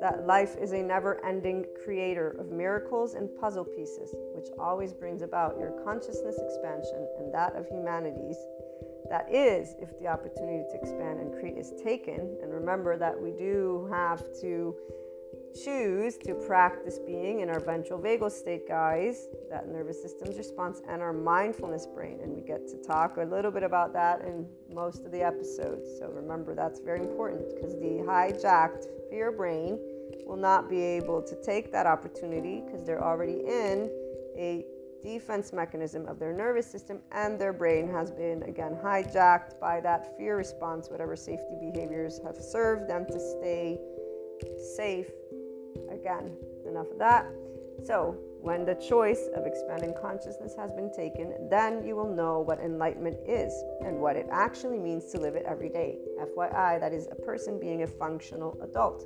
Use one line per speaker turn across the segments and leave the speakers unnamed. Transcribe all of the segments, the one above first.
that life is a never ending creator of miracles and puzzle pieces, which always brings about your consciousness expansion and that of humanity's that is if the opportunity to expand and create is taken. And remember that we do have to choose to practice being in our ventral vagal state, guys, that nervous system's response, and our mindfulness brain. And we get to talk a little bit about that in most of the episodes. So remember, that's very important because the hijacked fear brain will not be able to take that opportunity because they're already in a defense mechanism of their nervous system and their brain has been again hijacked by that fear response whatever safety behaviors have served them to stay safe. Again enough of that. So when the choice of expanding consciousness has been taken, then you will know what enlightenment is and what it actually means to live it every day. FYI, that is a person being a functional adult.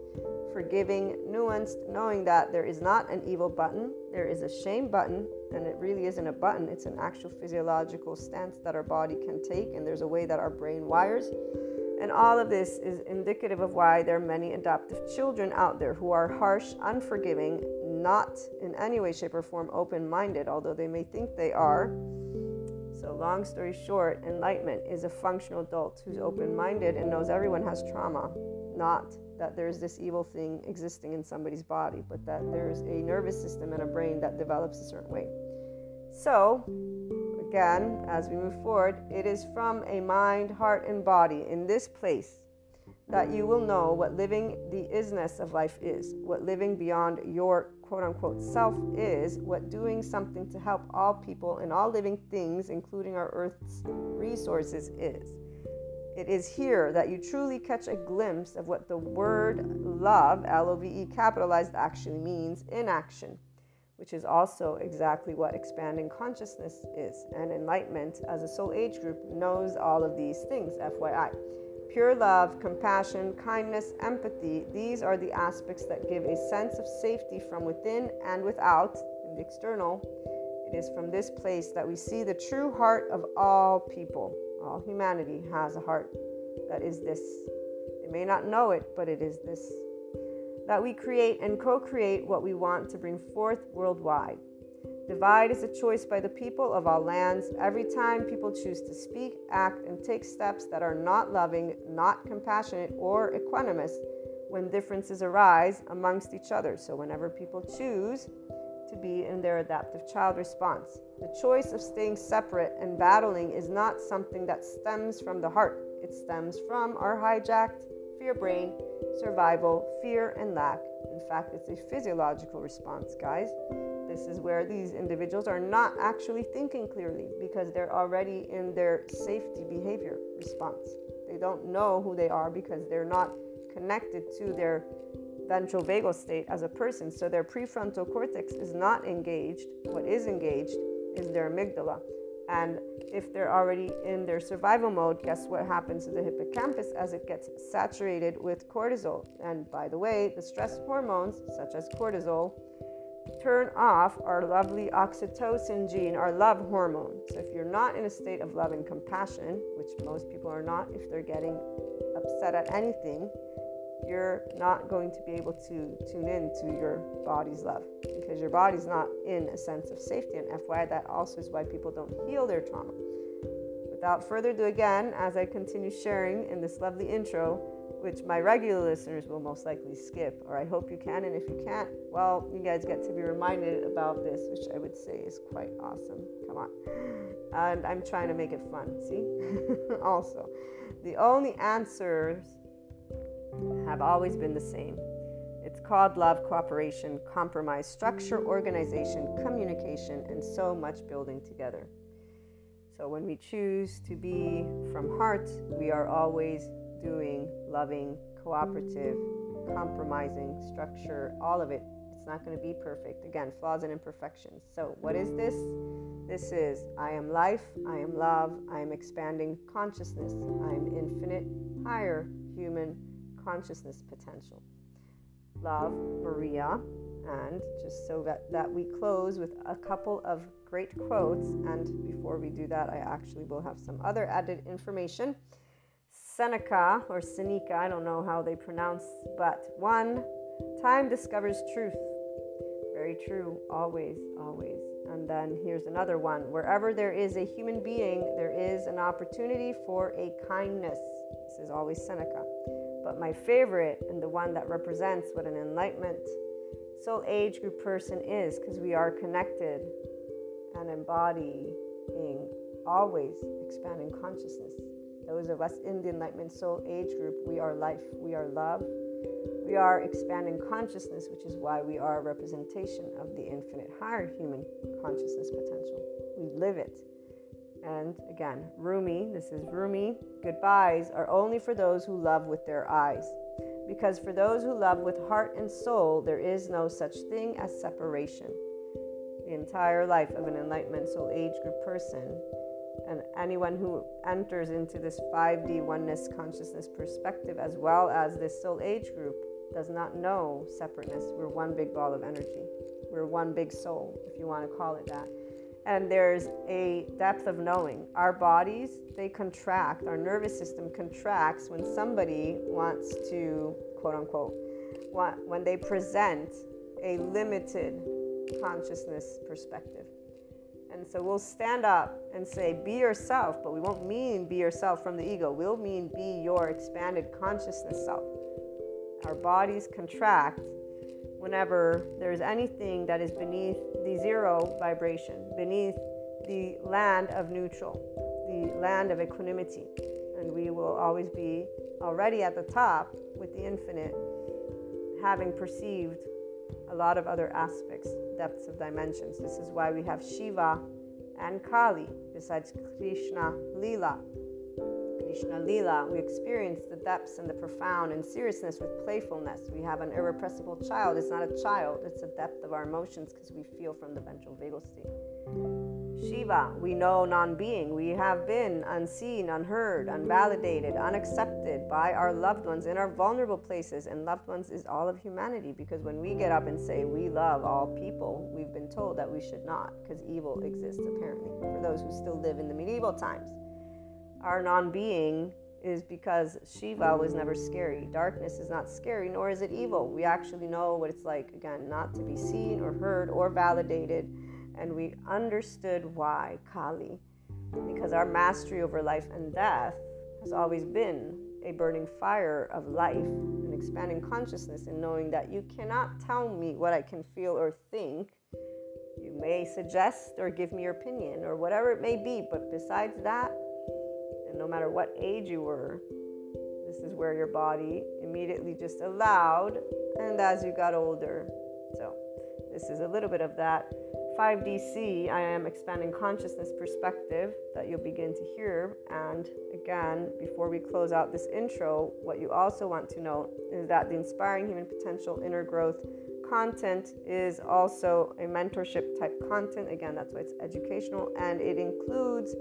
Forgiving, nuanced, knowing that there is not an evil button, there is a shame button, and it really isn't a button, it's an actual physiological stance that our body can take, and there's a way that our brain wires. And all of this is indicative of why there are many adaptive children out there who are harsh, unforgiving, not in any way, shape, or form open minded, although they may think they are. So, long story short, enlightenment is a functional adult who's open minded and knows everyone has trauma, not that there's this evil thing existing in somebody's body, but that there's a nervous system and a brain that develops a certain way. So, again, as we move forward, it is from a mind, heart, and body in this place that you will know what living the isness of life is, what living beyond your quote unquote self is, what doing something to help all people and all living things, including our Earth's resources, is. It is here that you truly catch a glimpse of what the word love, L O V E capitalized, actually means in action, which is also exactly what expanding consciousness is. And enlightenment, as a soul age group, knows all of these things, FYI. Pure love, compassion, kindness, empathy, these are the aspects that give a sense of safety from within and without, in the external. It is from this place that we see the true heart of all people. All humanity has a heart that is this. They may not know it, but it is this. That we create and co create what we want to bring forth worldwide. Divide is a choice by the people of all lands. Every time people choose to speak, act, and take steps that are not loving, not compassionate, or equanimous when differences arise amongst each other. So, whenever people choose to be in their adaptive child response, the choice of staying separate and battling is not something that stems from the heart, it stems from our hijacked fear brain, survival, fear, and lack. In fact, it's a physiological response, guys. This is where these individuals are not actually thinking clearly because they're already in their safety behavior response. They don't know who they are because they're not connected to their ventral vagal state as a person. So their prefrontal cortex is not engaged. What is engaged is their amygdala. And if they're already in their survival mode, guess what happens to the hippocampus as it gets saturated with cortisol? And by the way, the stress hormones, such as cortisol, turn off our lovely oxytocin gene, our love hormone. So if you're not in a state of love and compassion, which most people are not if they're getting upset at anything, you're not going to be able to tune in to your body's love because your body's not in a sense of safety. And FYI, that also is why people don't heal their trauma. Without further ado, again, as I continue sharing in this lovely intro, which my regular listeners will most likely skip, or I hope you can. And if you can't, well, you guys get to be reminded about this, which I would say is quite awesome. Come on. And I'm trying to make it fun, see? also, the only answers have always been the same. It's called love, cooperation, compromise, structure, organization, communication, and so much building together. So when we choose to be from heart, we are always doing, loving, cooperative, compromising, structure, all of it. It's not going to be perfect. Again, flaws and imperfections. So, what is this? This is I am life, I am love, I am expanding consciousness, I am infinite, higher human consciousness potential. Love, Maria. And just so that, that we close with a couple of great quotes. And before we do that, I actually will have some other added information. Seneca or Seneca, I don't know how they pronounce, but one, time discovers truth. Very true, always, always. And then here's another one wherever there is a human being, there is an opportunity for a kindness. This is always Seneca. But my favorite and the one that represents what an enlightenment soul age group person is, because we are connected and embodying always expanding consciousness those of us in the Enlightenment Soul Age group, we are life, we are love, we are expanding consciousness, which is why we are a representation of the infinite higher human consciousness potential. We live it. And again, Rumi, this is Rumi, goodbyes are only for those who love with their eyes. Because for those who love with heart and soul, there is no such thing as separation. The entire life of an Enlightenment Soul Age group person and anyone who enters into this 5D oneness consciousness perspective, as well as this soul age group, does not know separateness. We're one big ball of energy. We're one big soul, if you want to call it that. And there's a depth of knowing. Our bodies, they contract, our nervous system contracts when somebody wants to, quote unquote, when they present a limited consciousness perspective. And so we'll stand up and say, be yourself, but we won't mean be yourself from the ego. We'll mean be your expanded consciousness self. Our bodies contract whenever there's anything that is beneath the zero vibration, beneath the land of neutral, the land of equanimity. And we will always be already at the top with the infinite, having perceived a lot of other aspects, depths of dimensions. This is why we have Shiva and Kali besides Krishna Lila. Krishna Lila, we experience the depths and the profound and seriousness with playfulness. We have an irrepressible child. It's not a child, it's the depth of our emotions because we feel from the ventral vagal state. Shiva, we know non being. We have been unseen, unheard, unvalidated, unaccepted by our loved ones in our vulnerable places. And loved ones is all of humanity because when we get up and say we love all people, we've been told that we should not because evil exists apparently for those who still live in the medieval times. Our non being is because Shiva was never scary. Darkness is not scary, nor is it evil. We actually know what it's like, again, not to be seen or heard or validated and we understood why Kali, because our mastery over life and death has always been a burning fire of life, and expanding consciousness, and knowing that you cannot tell me what I can feel or think. You may suggest or give me your opinion or whatever it may be, but besides that, and no matter what age you were, this is where your body immediately just allowed, and as you got older. So, this is a little bit of that 5DC, I am expanding consciousness perspective that you'll begin to hear. And again, before we close out this intro, what you also want to note is that the Inspiring Human Potential Inner Growth content is also a mentorship type content. Again, that's why it's educational and it includes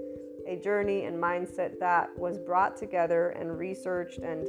a journey and mindset that was brought together and researched and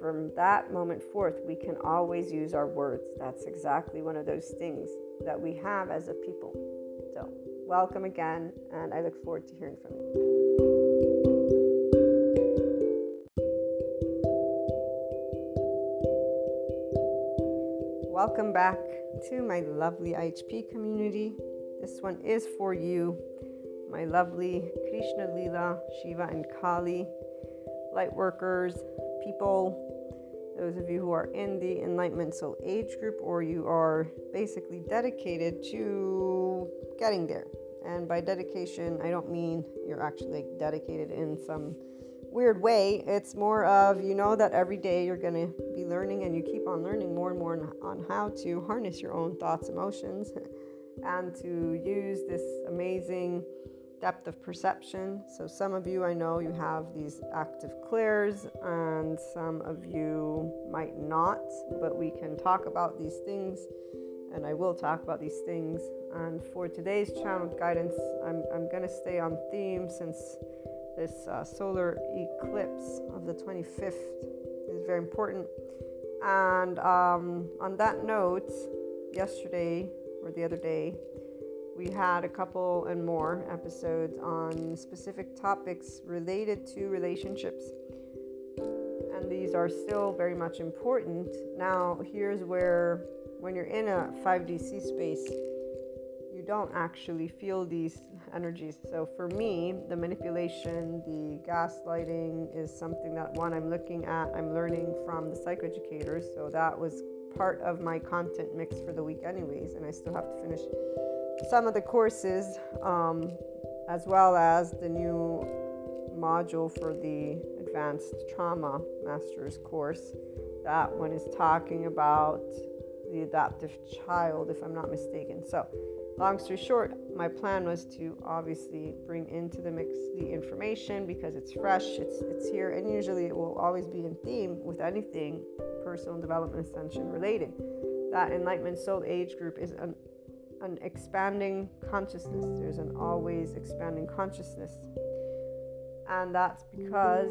from that moment forth, we can always use our words. That's exactly one of those things that we have as a people. So, welcome again, and I look forward to hearing from you. Welcome back to my lovely IHP community. This one is for you, my lovely Krishna Lila, Shiva, and Kali light workers, people, those of you who are in the Enlightenment Soul Age group, or you are basically dedicated to getting there. And by dedication, I don't mean you're actually dedicated in some weird way. It's more of you know that every day you're going to be learning and you keep on learning more and more on how to harness your own thoughts, emotions, and to use this amazing depth of perception. So, some of you I know you have these active clairs, and some of you might not, but we can talk about these things, and I will talk about these things. And for today's channel guidance, I'm, I'm going to stay on theme since this uh, solar eclipse of the 25th is very important. And um, on that note, yesterday or the other day, we had a couple and more episodes on specific topics related to relationships. And these are still very much important. Now, here's where, when you're in a 5DC space, you don't actually feel these energies. So, for me, the manipulation, the gaslighting is something that one I'm looking at, I'm learning from the psychoeducators. So, that was part of my content mix for the week, anyways, and I still have to finish some of the courses, um, as well as the new module for the Advanced Trauma Masters course. That one is talking about the adaptive child, if I'm not mistaken. So, long story short, my plan was to obviously bring into the mix the information because it's fresh, it's it's here, and usually it will always be in theme with anything personal development ascension related. That enlightenment soul age group is an an expanding consciousness. There's an always expanding consciousness. And that's because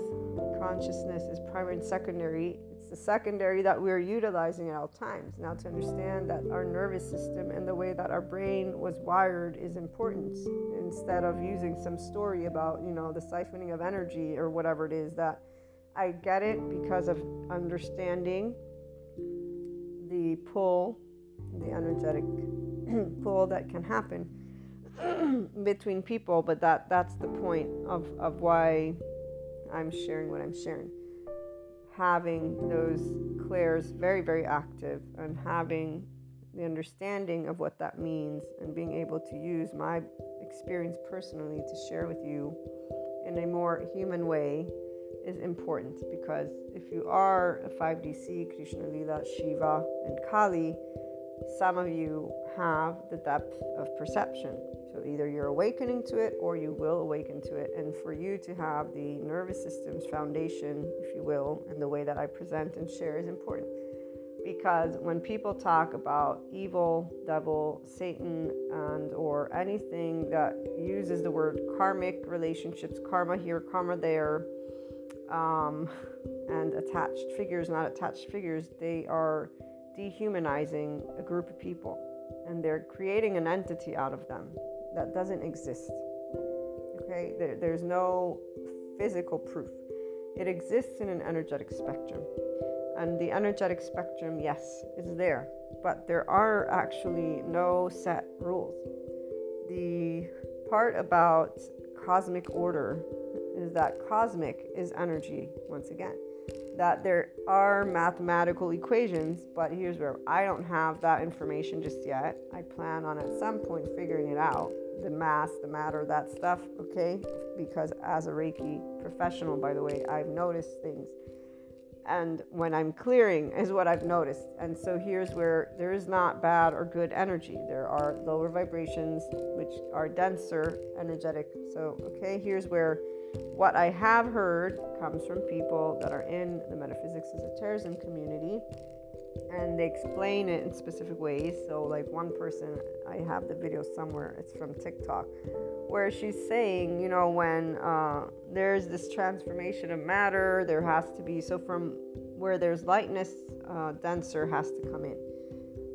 consciousness is primary and secondary. It's the secondary that we're utilizing at all times. Now, to understand that our nervous system and the way that our brain was wired is important instead of using some story about, you know, the siphoning of energy or whatever it is that I get it because of understanding the pull, the energetic pull that can happen between people, but that that's the point of, of why I'm sharing what I'm sharing. Having those clairs very, very active and having the understanding of what that means and being able to use my experience personally to share with you in a more human way is important because if you are a 5DC, Krishna Lila, Shiva, and Kali, some of you have the depth of perception. So either you're awakening to it or you will awaken to it. And for you to have the nervous system's foundation, if you will, and the way that I present and share is important. Because when people talk about evil, devil, Satan, and or anything that uses the word karmic relationships, karma here, karma there, um, and attached figures, not attached figures, they are dehumanizing a group of people and they're creating an entity out of them that doesn't exist. Okay, there, there's no physical proof. It exists in an energetic spectrum. And the energetic spectrum, yes, is there, but there are actually no set rules. The part about cosmic order is that cosmic is energy, once again that there are mathematical equations, but here's where I don't have that information just yet. I plan on at some point figuring it out the mass, the matter, that stuff, okay? Because as a Reiki professional, by the way, I've noticed things. And when I'm clearing, is what I've noticed. And so here's where there is not bad or good energy. There are lower vibrations, which are denser energetic. So, okay, here's where what I have heard comes from people that are in the metaphysics esotericism community and they explain it in specific ways. So, like one person, I have the video somewhere, it's from TikTok, where she's saying, you know, when uh, there's this transformation of matter, there has to be, so from where there's lightness, uh, denser has to come in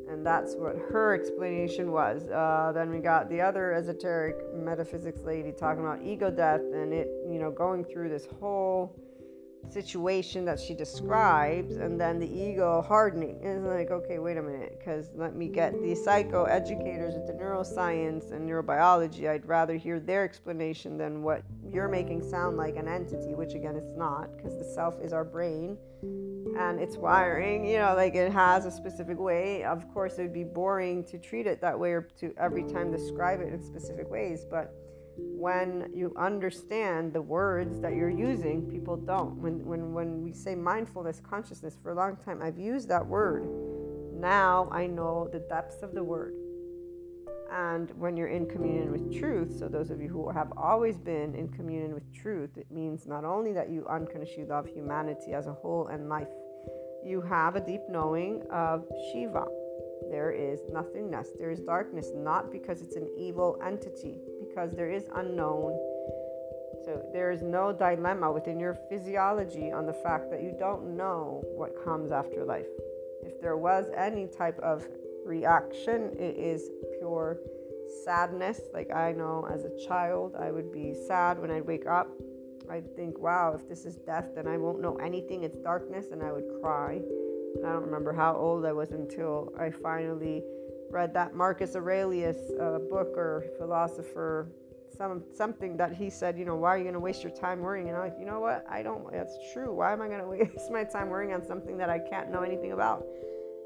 and that's what her explanation was. Uh, then we got the other esoteric metaphysics lady talking about ego death and it, you know, going through this whole situation that she describes and then the ego hardening. And it's like okay wait a minute because let me get the psychoeducators with the neuroscience and neurobiology. I'd rather hear their explanation than what you're making sound like an entity which again it's not because the self is our brain and it's wiring you know like it has a specific way of course it would be boring to treat it that way or to every time describe it in specific ways but when you understand the words that you're using, people don't. When, when, when we say mindfulness, consciousness, for a long time, I've used that word. Now I know the depths of the word. And when you're in communion with truth, so those of you who have always been in communion with truth, it means not only that you unconsciously love humanity as a whole and life, you have a deep knowing of Shiva. There is nothingness, there is darkness, not because it's an evil entity, because there is unknown. So there is no dilemma within your physiology on the fact that you don't know what comes after life. If there was any type of reaction, it is pure sadness. Like I know as a child, I would be sad when I'd wake up. I'd think, wow, if this is death, then I won't know anything. It's darkness, and I would cry. And I don't remember how old I was until I finally read that Marcus Aurelius uh, book or philosopher, some something that he said, you know, why are you going to waste your time worrying? And I'm like, you know what? I don't. That's true. Why am I going to waste my time worrying on something that I can't know anything about?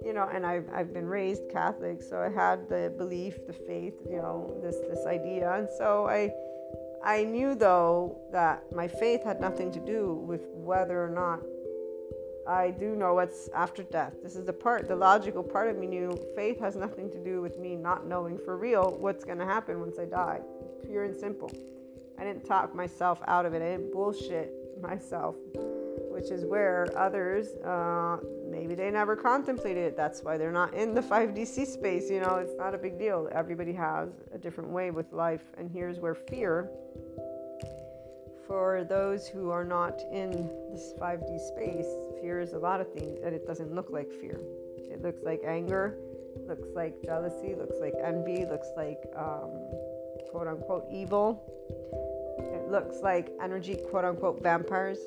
You know, and I've I've been raised Catholic, so I had the belief, the faith, you know, this this idea, and so I. I knew though that my faith had nothing to do with whether or not I do know what's after death. This is the part, the logical part of me knew faith has nothing to do with me not knowing for real what's going to happen once I die. Pure and simple. I didn't talk myself out of it. I didn't bullshit myself, which is where others, uh, maybe they never contemplated it. That's why they're not in the 5DC space. You know, it's not a big deal. Everybody has a different way with life. And here's where fear for those who are not in this 5D space, fear is a lot of things, and it doesn't look like fear. It looks like anger, looks like jealousy, looks like envy, looks like um, quote unquote evil. It looks like energy, quote unquote vampires.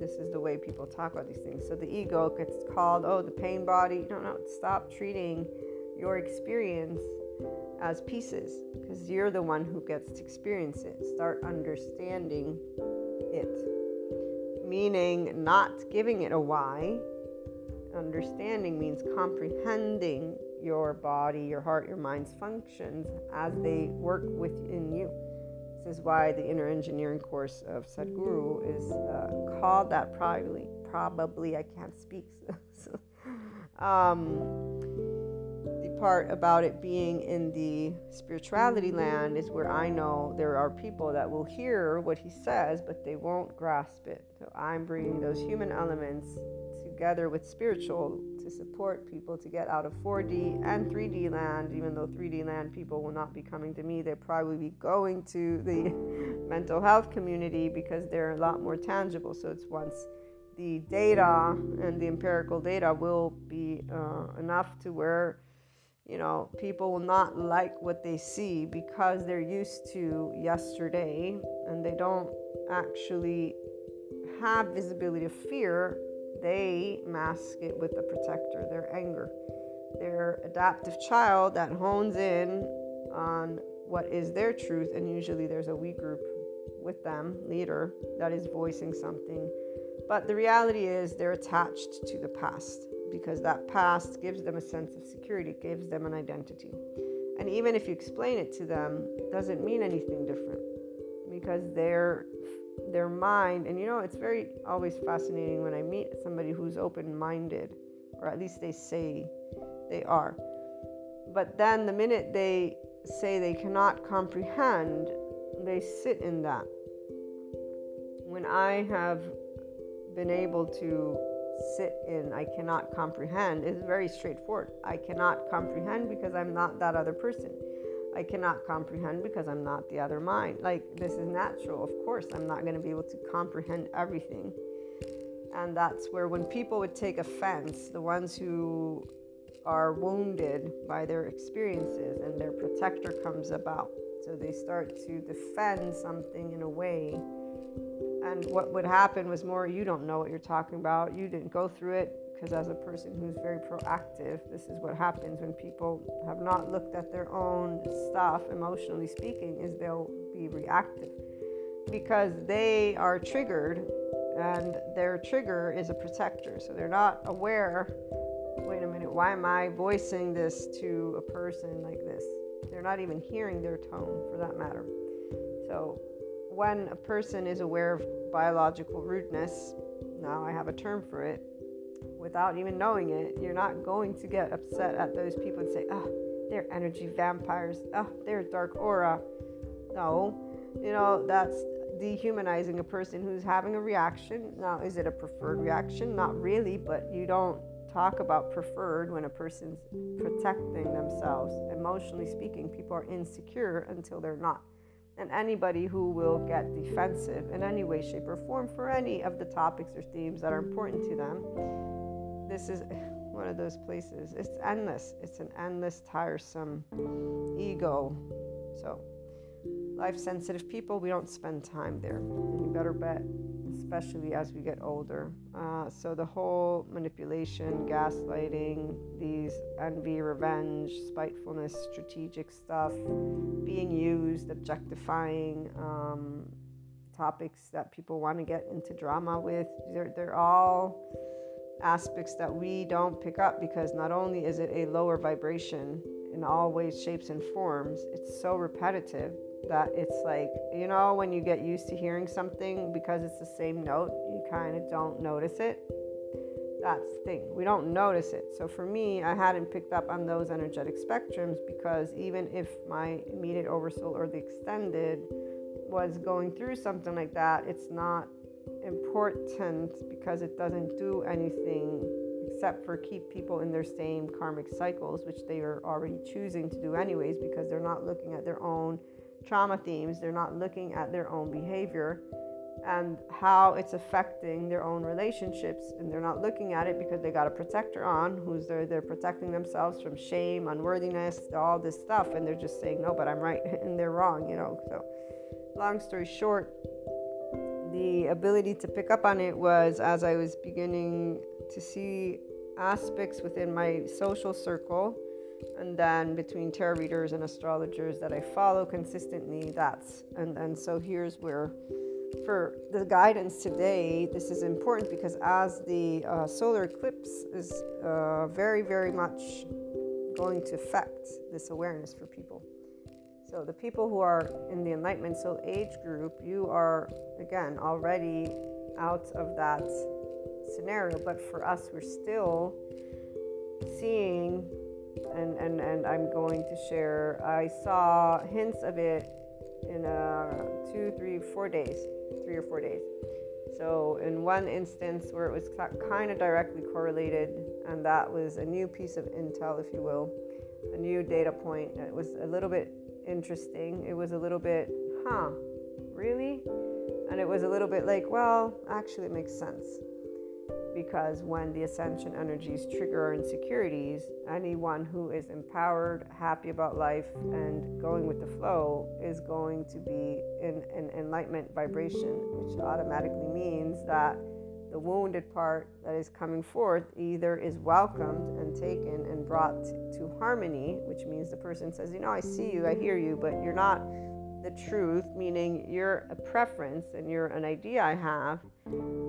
This is the way people talk about these things. So the ego gets called, oh, the pain body. No, no, stop treating your experience as pieces because you're the one who gets to experience it. Start understanding it, meaning not giving it a why. Understanding means comprehending your body, your heart, your mind's functions as they work within you. This is why the inner engineering course of Sadhguru is uh, called that probably. Probably, I can't speak. So, um, the part about it being in the spirituality land is where I know there are people that will hear what he says, but they won't grasp it. So I'm bringing those human elements together with spiritual to support people to get out of 4D and 3D land, even though 3D land people will not be coming to me. They'll probably be going to the mental health community because they're a lot more tangible. So it's once the data and the empirical data will be uh, enough to where you know, people will not like what they see because they're used to yesterday and they don't actually have visibility of fear. They mask it with a protector, their anger. Their adaptive child that hones in on what is their truth, and usually there's a we group with them, leader, that is voicing something. But the reality is they're attached to the past because that past gives them a sense of security, gives them an identity. And even if you explain it to them, it doesn't mean anything different because their their mind and you know it's very always fascinating when I meet somebody who's open-minded or at least they say they are. But then the minute they say they cannot comprehend, they sit in that. When I have been able to sit in, I cannot comprehend, is very straightforward. I cannot comprehend because I'm not that other person. I cannot comprehend because I'm not the other mind. Like, this is natural. Of course, I'm not going to be able to comprehend everything. And that's where, when people would take offense, the ones who are wounded by their experiences and their protector comes about. So they start to defend something in a way And what would happen was more, you don't know what you're talking about. You didn't go through it because, as a person who's very proactive, this is what happens when people have not looked at their own stuff, emotionally speaking, is they'll be reactive because they are triggered and their trigger is a protector. So they're not aware wait a minute, why am I voicing this to a person like this? They're not even hearing their tone for that matter. So when a person is aware of biological rudeness, now I have a term for it, without even knowing it, you're not going to get upset at those people and say, ah, oh, they're energy vampires, ah, oh, they're dark aura. No, you know, that's dehumanizing a person who's having a reaction. Now, is it a preferred reaction? Not really, but you don't talk about preferred when a person's protecting themselves. Emotionally speaking, people are insecure until they're not. And anybody who will get defensive in any way, shape, or form for any of the topics or themes that are important to them, this is one of those places. It's endless. It's an endless, tiresome ego. So, life sensitive people, we don't spend time there. And you better bet especially as we get older. Uh, so the whole manipulation, gaslighting, these envy, revenge, spitefulness, strategic stuff, being used, objectifying, um, topics that people want to get into drama with, they're, they're all aspects that we don't pick up because not only is it a lower vibration in all ways, shapes, and forms, it's so repetitive that it's like, you know, when you get used to hearing something because it's the same note, you kind of don't notice it. That's the thing. We don't notice it. So for me, I hadn't picked up on those energetic spectrums because even if my immediate oversoul or the extended was going through something like that, it's not important because it doesn't do anything except for keep people in their same karmic cycles, which they are already choosing to do anyways because they're not looking at their own trauma themes, they're not looking at their own behavior and how it's affecting their own relationships. And they're not looking at it because they got a protector on who's there they're protecting themselves from shame unworthiness all this stuff. And they're just saying no but i'm right and they're wrong you know? So long story short the ability to pick up on it was as i was beginning to see aspects within my social circle and then between tarot readers and astrologers that I follow consistently, that's and and so here's where for the guidance today, this is important because as the uh, solar eclipse is uh, very, very much going to affect this awareness for people. So, the people who are in the Enlightenment Soul Age group, you are again already out of that scenario, but for us, we're still seeing and, and, and I'm going to share. I saw hints of it in uh, two, three, four days, three or four days. So, in one instance where it was kind of directly correlated, and that was a new piece of intel, if you will, a new data point. It was a little bit interesting. It was a little bit, huh, really? And it was a little bit like, well, actually, it makes sense because when the ascension energies trigger our insecurities, anyone who is empowered, happy about life, and going with the flow is going to be in an enlightenment vibration, which automatically means that the wounded part that is coming forth either is welcomed and taken and brought to harmony, which means the person says, You know, I see you, I hear you, but you're not the truth, meaning you're a preference and you're an idea I have,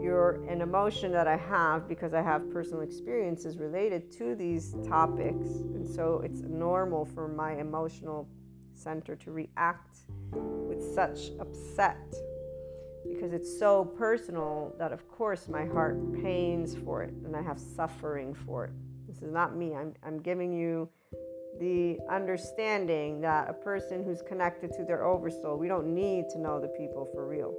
you're an emotion that I have because I have personal experiences related to these topics. And so it's normal for my emotional center to react with such upset because it's so personal that, of course, my heart pains for it and I have suffering for it. This is not me. I'm, I'm giving you the understanding that a person who's connected to their oversoul, we don't need to know the people for real.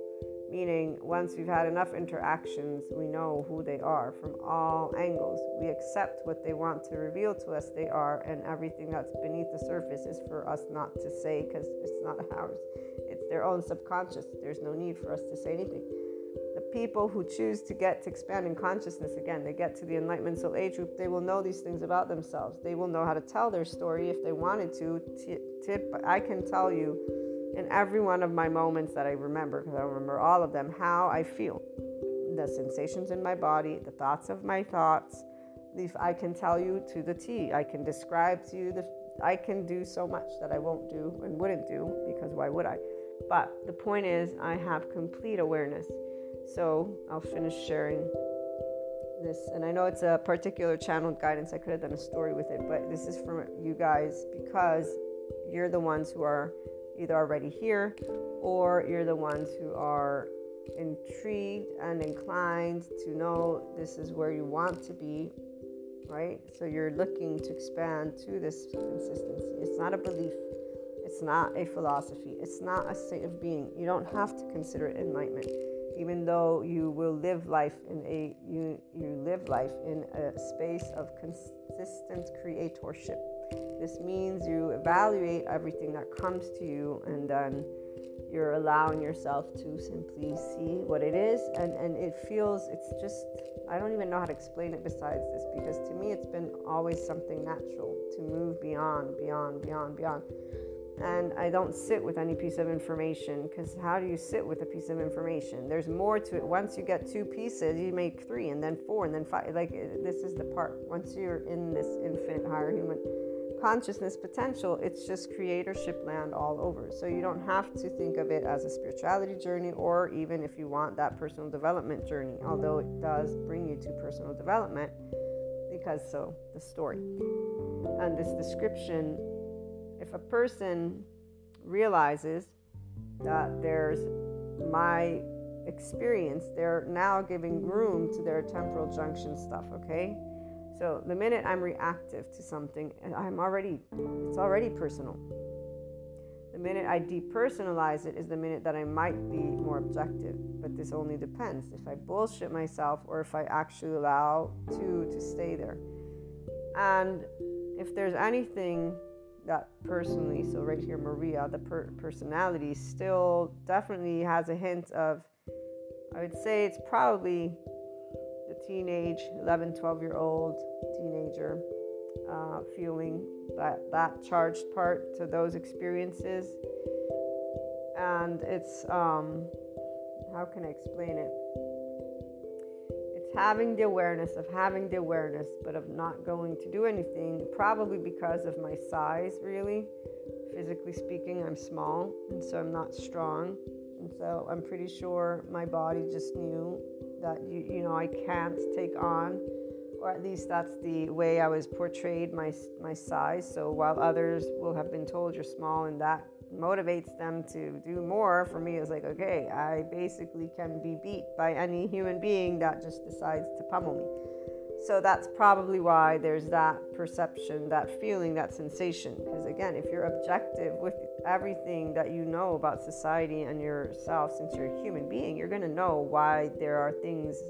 Meaning, once we've had enough interactions, we know who they are from all angles. We accept what they want to reveal to us they are, and everything that's beneath the surface is for us not to say because it's not ours. Their own subconscious. There's no need for us to say anything The people who choose to get to expand in consciousness again, they get to the enlightenment soul age group, they will know these things about themselves. They will know how to tell their story if they wanted to. Tip, I can tell you in every one of my moments that I remember, because I remember all of them, how I feel, the sensations in my body, the thoughts of my thoughts. If I can tell you to the T, I can describe to you the. I can do so much that I won't do and wouldn't do because why would I? But the point is, I have complete awareness. So I'll finish sharing this. And I know it's a particular channeled guidance. I could have done a story with it, but this is for you guys because you're the ones who are either already here or you're the ones who are intrigued and inclined to know this is where you want to be, right? So you're looking to expand to this consistency. It's not a belief, it's not a philosophy, it's not a state of being. You don't have to consider it enlightenment. Even though you will live life in a you you live life in a space of consistent creatorship this means you evaluate everything that comes to you and then you're allowing yourself to simply see what it is and, and it feels it's just i don't even know how to explain it besides this because to me it's been always something natural to move beyond beyond beyond beyond and i don't sit with any piece of information because how do you sit with a piece of information? There's more to it. Once you get two pieces you make three and then four and then five. Like eh, this is the part. Once you're in this infinite higher human consciousness potential, it's just creatorship land all over. So you don't have to think of it as a spirituality journey or even if you want that personal development journey, although it does bring you to personal development because so the story. And this description if a person realizes that there's my experience they're now giving room to their temporal junction stuff okay so the minute I'm reactive to something, I'm already, it's already personal. The minute I depersonalize it is the minute that I might be more objective. But this only depends if I bullshit myself or if I actually allow to to stay there. And if there's anything that personally, so right here, Maria, the per- personality still definitely has a hint of, I would say it's probably the teenage 11 12 year old teenager uh, feeling that that charged part to those experiences. And it's um, how can i explain it having the awareness of having the awareness but of not going to do anything probably because of my size really physically speaking i'm small and so i'm not strong and so i'm pretty sure my body just knew that you you know I can't take on, or at least that's the way I was portrayed my my size. So while others will have been told you're small and that motivates them to do more, for me it's like okay, I basically can be beat by any human being that just decides to pummel me. So that's probably why there's that perception, that feeling, that sensation. Because again, if you're objective with everything that you know about society and yourself, since you're a human being, you're going to know why there are things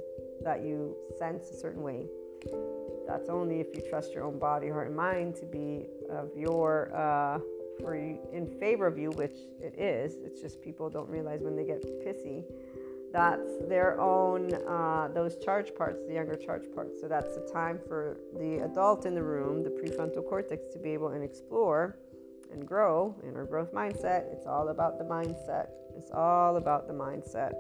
that you sense a certain way. That's only if you trust your own body, heart, and mind to be of your, uh, for in favor of you, which it is. It's just people don't realize when they get pissy that's their own uh, those charge parts the younger charge parts. So that's the time for the adult in the room the prefrontal cortex to be able and explore and grow in our growth mindset. It's all about the mindset. It's all about the mindset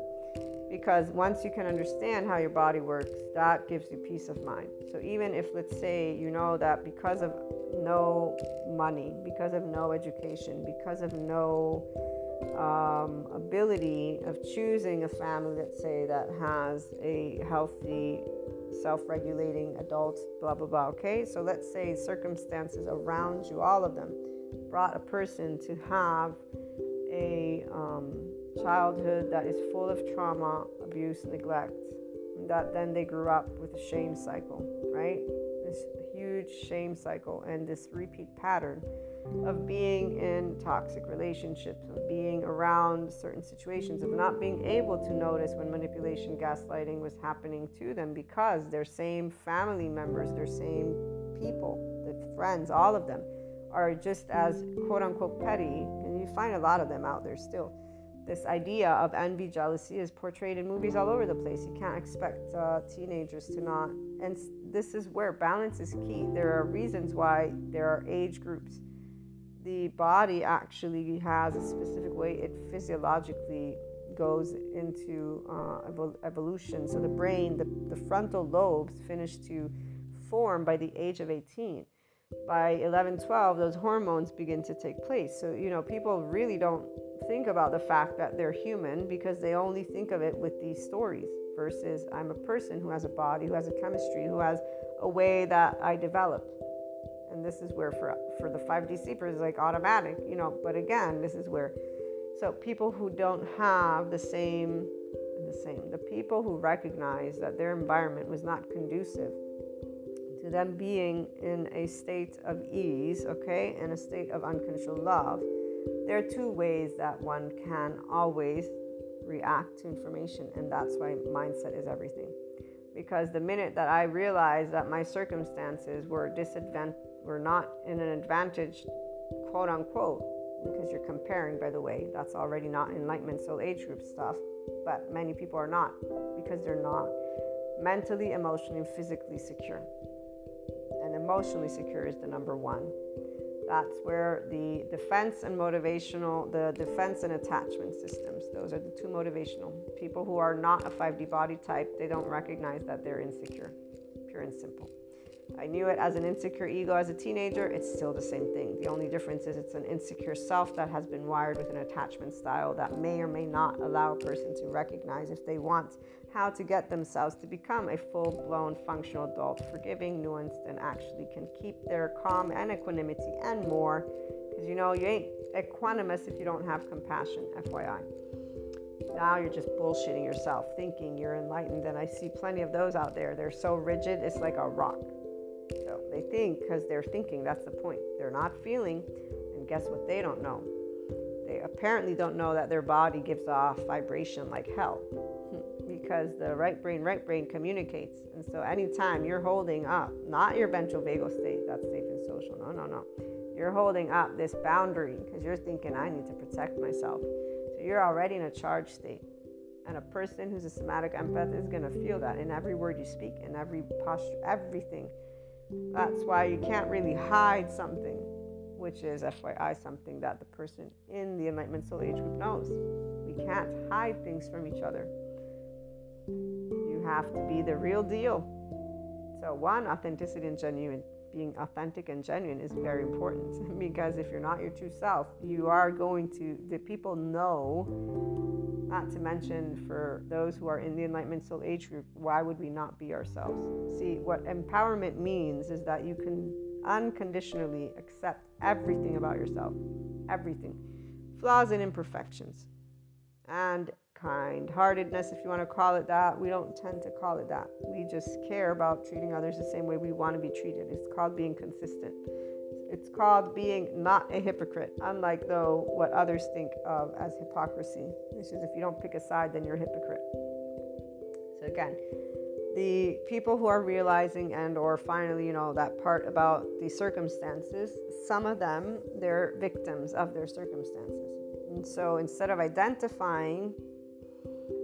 because once you can understand how your body works that gives you peace of mind so even if let's say you know that because of no money because of no education because of no um, ability of choosing a family, let's say, that has a healthy, self regulating adult, blah, blah, blah. Okay, so let's say circumstances around you, all of them, brought a person to have a um, childhood that is full of trauma, abuse, neglect, that then they grew up with a shame cycle, right? This huge shame cycle and this repeat pattern of being in toxic relationships, of being around certain situations, of not being able to notice when manipulation, gaslighting was happening to them because their same family members, their same people, the friends, all of them are just as quote unquote petty, and you find a lot of them out there still. This idea of envy, jealousy is portrayed in movies all over the place. You can't expect uh, teenagers to not. And this is where balance is key. There are reasons why there are age groups the body actually has a specific way it physiologically goes into uh, evolution. So the brain, the, the frontal lobes finish to form by the age of 18. By 11, 12, those hormones begin to take place. So, you know, people really don't think about the fact that they're human because they only think of it with these stories versus I'm a person who has a body, who has a chemistry, who has a way that I develop. And this is where for for the 5D sleepers like automatic, you know, but again, this is where so people who don't have the same the same, the people who recognize that their environment was not conducive to them being in a state of ease, okay, in a state of unconditional love, there are two ways that one can always react to information, and that's why mindset is everything. Because the minute that I realized that my circumstances were disadvant were not in an advantage, quote unquote, because you're comparing, by the way, that's already not enlightenment soul age group stuff. But many people are not because they're not mentally, emotionally, and physically secure. And emotionally secure is the number one. That's where the defense and motivational, the defense and attachment systems, those are the two motivational. People who are not a 5D body type, they don't recognize that they're insecure, pure and simple. I knew it as an insecure ego as a teenager. It's still the same thing. The only difference is it's an insecure self that has been wired with an attachment style that may or may not allow a person to recognize if they want how to get themselves to become a full blown functional adult, forgiving, nuanced, and actually can keep their calm and equanimity and more. Because you know, you ain't equanimous if you don't have compassion, FYI. Now you're just bullshitting yourself, thinking you're enlightened. And I see plenty of those out there. They're so rigid, it's like a rock. So they think because they're thinking, that's the point. They're not feeling. And guess what? They don't know. They apparently don't know that their body gives off vibration like hell because the right brain, right brain communicates. And so anytime you're holding up, not your ventral vagal state, that's safe and social. No, no, no. You're holding up this boundary because you're thinking, I need to protect myself. So you're already in a charged state. And a person who's a somatic empath is going to feel that in every word you speak, in every posture, everything. That's why you can't really hide something, which is FYI something that the person in the Enlightenment Soul Age group knows. We can't hide things from each other. You have to be the real deal. So, one, authenticity and genuine. Being authentic and genuine is very important because if you're not your true self, you are going to, the people know not to mention for those who are in the Enlightenment Soul Age group, why would we not be ourselves? See, what empowerment means is that you can unconditionally accept everything about yourself, everything, flaws and imperfections, and kind heartedness, if you want to call it that. We don't tend to call it that. We just care about treating others the same way we want to be treated. It's called being consistent. It's called being not a hypocrite, unlike though what others think of as hypocrisy. Which is if you don't pick a side, then you're a hypocrite. So again, the people who are realizing and or finally, you know, that part about the circumstances, some of them, they're victims of their circumstances. And so instead of identifying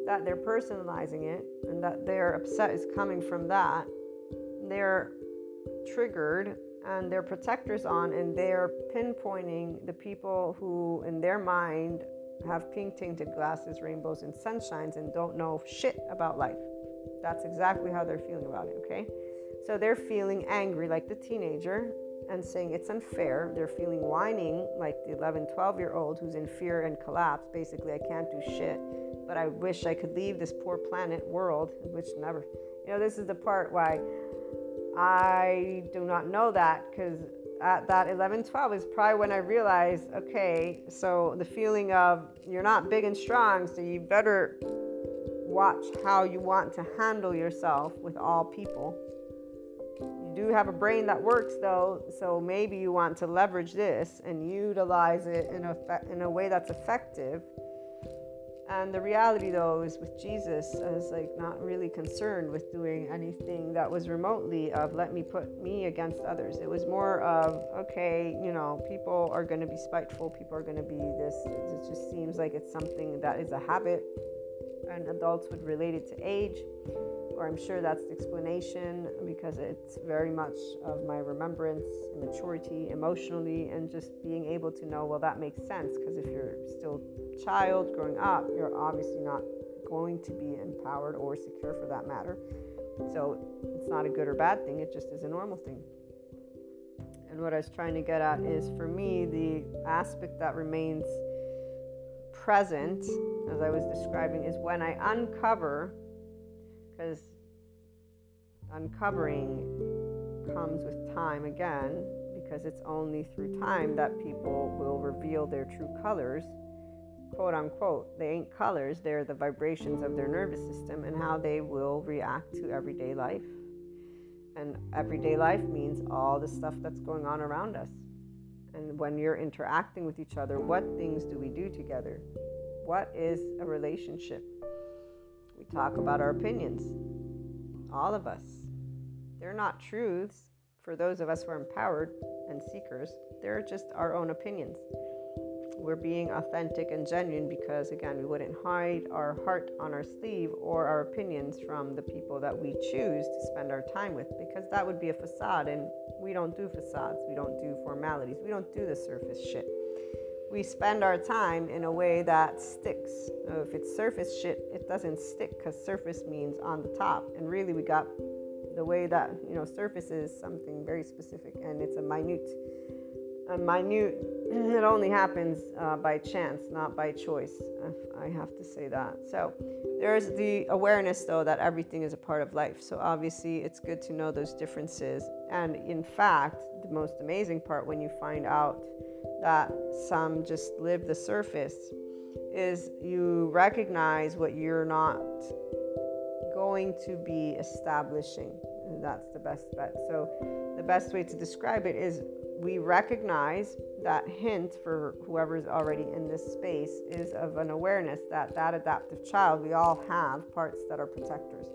that they're personalizing it and that their upset is coming from that, they're triggered and their protectors on and they're pinpointing the people who in their mind have pink tinted glasses rainbows and sunshines and don't know shit about life. That's exactly how they're feeling about it okay? So they're feeling angry like the teenager and saying it's unfair. They're feeling whining like the 11 12 year old who's in fear and collapse. Basically i can't do shit but i wish i could leave this poor planet world which never you know this is the part why I do not know that because at that 11 12 is probably when I realized okay, so the feeling of you're not big and strong, so you better watch how you want to handle yourself with all people. You do have a brain that works though, so maybe you want to leverage this and utilize it in a, in a way that's effective and the reality, though, is with Jesus, I was like not really concerned with doing anything that was remotely of let me put me against others. It was more of okay, you know, people are going to be spiteful, people are going to be this. It just seems like it's something that is a habit, and adults would relate it to age, or I'm sure that's the explanation because it's very much of my remembrance and maturity emotionally and just being able to know well that makes sense because if you're still child growing up you're obviously not going to be empowered or secure for that matter. So it's not a good or bad thing it just is a normal thing. And what i was trying to get at is for me the aspect that remains present as i was describing is when i uncover because uncovering comes with time again because it's only through time that people will reveal their true colors. Quote unquote they ain't colors they're the vibrations of their nervous system and how they will react to everyday life. And everyday life means all the stuff that's going on around us. And when you're interacting with each other what things do we do together? What is a relationship? We talk about our opinions all of us they're not truths for those of us who are empowered and seekers. They're just our own opinions. We're being authentic and genuine because, again, we wouldn't hide our heart on our sleeve or our opinions from the people that we choose to spend our time with because that would be a facade. And we don't do facades, we don't do formalities, we don't do the surface shit. We spend our time in a way that sticks. if it's surface shit, it doesn't stick because surface means on the top. And really, we got the way that you know surface is something very specific and it's a minute a minute it only happens uh, by chance not by choice i have to say that. So there's the awareness though that everything is a part of life. So obviously it's good to know those differences. And in fact the most amazing part when you find out that some just live the surface is you recognize what you're not going to be establishing. That's the best bet. So, the best way to describe it is we recognize that hint for whoever's already in this space is of an awareness that that adaptive child, we all have parts that are protectors.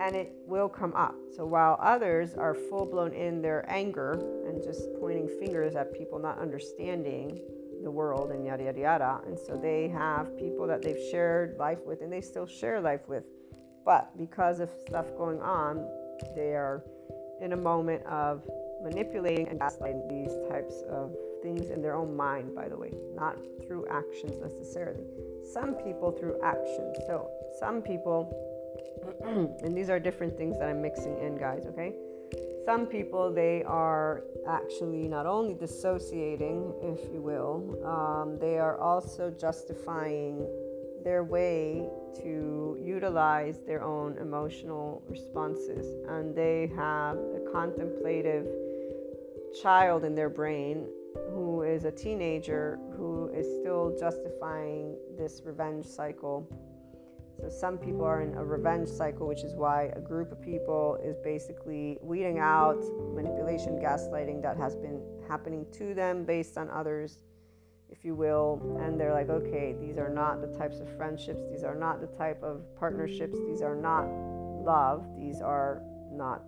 And it will come up. So while others are full blown in their anger and just pointing fingers at people not understanding the world and yada yada yada, and so they have people that they've shared life with and they still share life with but because of stuff going on, they are in a moment of manipulating and gaslighting these types of things in their own mind, by the way, not through actions necessarily. Some people through actions. So, some people, and these are different things that I'm mixing in, guys, okay? Some people, they are actually not only dissociating, if you will, um, they are also justifying their way to utilize their own emotional responses. And they have a contemplative child in their brain who is a teenager who is still justifying this revenge cycle. So, some people are in a revenge cycle, which is why a group of people is basically weeding out manipulation, gaslighting that has been happening to them based on others' if you will, and they're like, okay, these are not the types of friendships, these are not the type of partnerships, these are not love, these are not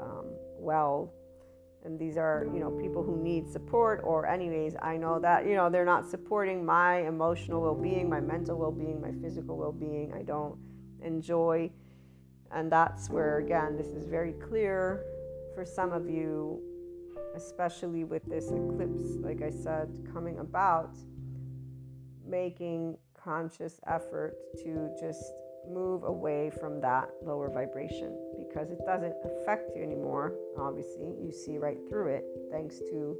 um, well, and these are, you know, people who need support, or, anyways, I know that, you know, they're not supporting my emotional well being, my mental well being, my physical well being. I don't enjoy. And that's where, again, this is very clear for some of you especially with this eclipse, like I said, coming about, making conscious effort to just move away from that lower vibration because it doesn't affect you anymore. Obviously, you see right through it thanks to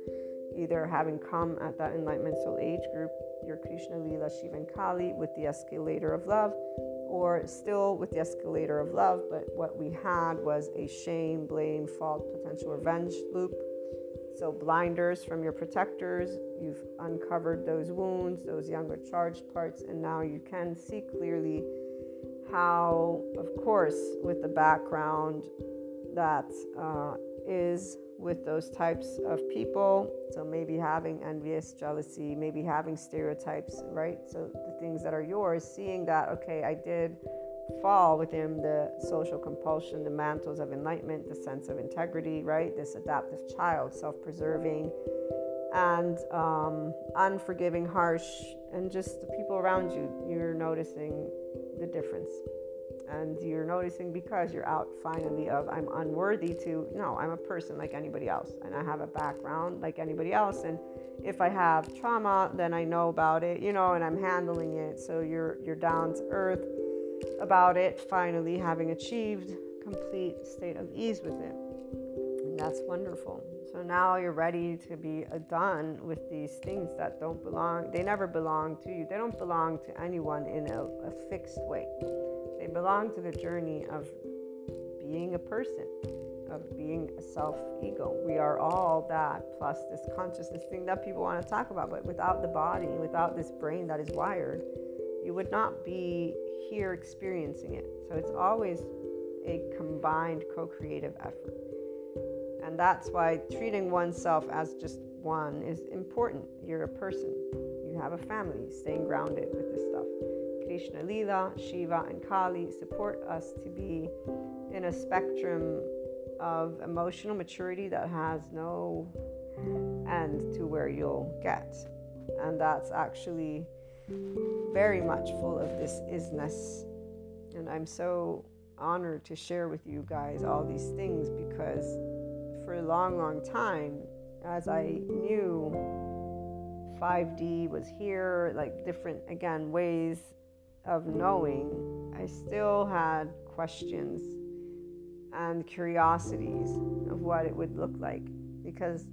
either having come at that enlightenment soul age group, your Krishna Lila Shiva and Kali with the escalator of love, or still with the escalator of love, but what we had was a shame, blame, fault, potential revenge loop so, blinders from your protectors, you've uncovered those wounds, those younger charged parts, and now you can see clearly how, of course, with the background that uh, is with those types of people. So, maybe having envious, jealousy, maybe having stereotypes, right? So, the things that are yours, seeing that, okay, I did fall within the social compulsion, the mantles of enlightenment, the sense of integrity, right? This adaptive child, self preserving, and um, unforgiving, harsh, and just the people around you, you're noticing the difference. and you're noticing because you're out finally of i'm unworthy to no i'm a person like anybody else and i have a background like anybody else and if i have trauma then i know about it you know and i'm handling it so you're you're down to earth about it finally having achieved complete state of ease with it and that's wonderful so now you're ready to be done with these things that don't belong they never belong to you they don't belong to anyone in a, a fixed way they belong to the journey of being a person, of being a self ego. We are all that, plus this consciousness thing that people want to talk about. But without the body, without this brain that is wired, you would not be here experiencing it. So it's always a combined co creative effort. And that's why treating oneself as just one is important. You're a person, you have a family, staying grounded with this stuff. Krishna Lila, Shiva, and Kali support us to be in a spectrum of emotional maturity that has no end to where you'll get. And that's actually very much full of this isness. And I'm so honored to share with you guys all these things because for a long, long time, as I knew 5D was here, like different, again, ways of knowing, I still had questions and curiosities of what it would look like because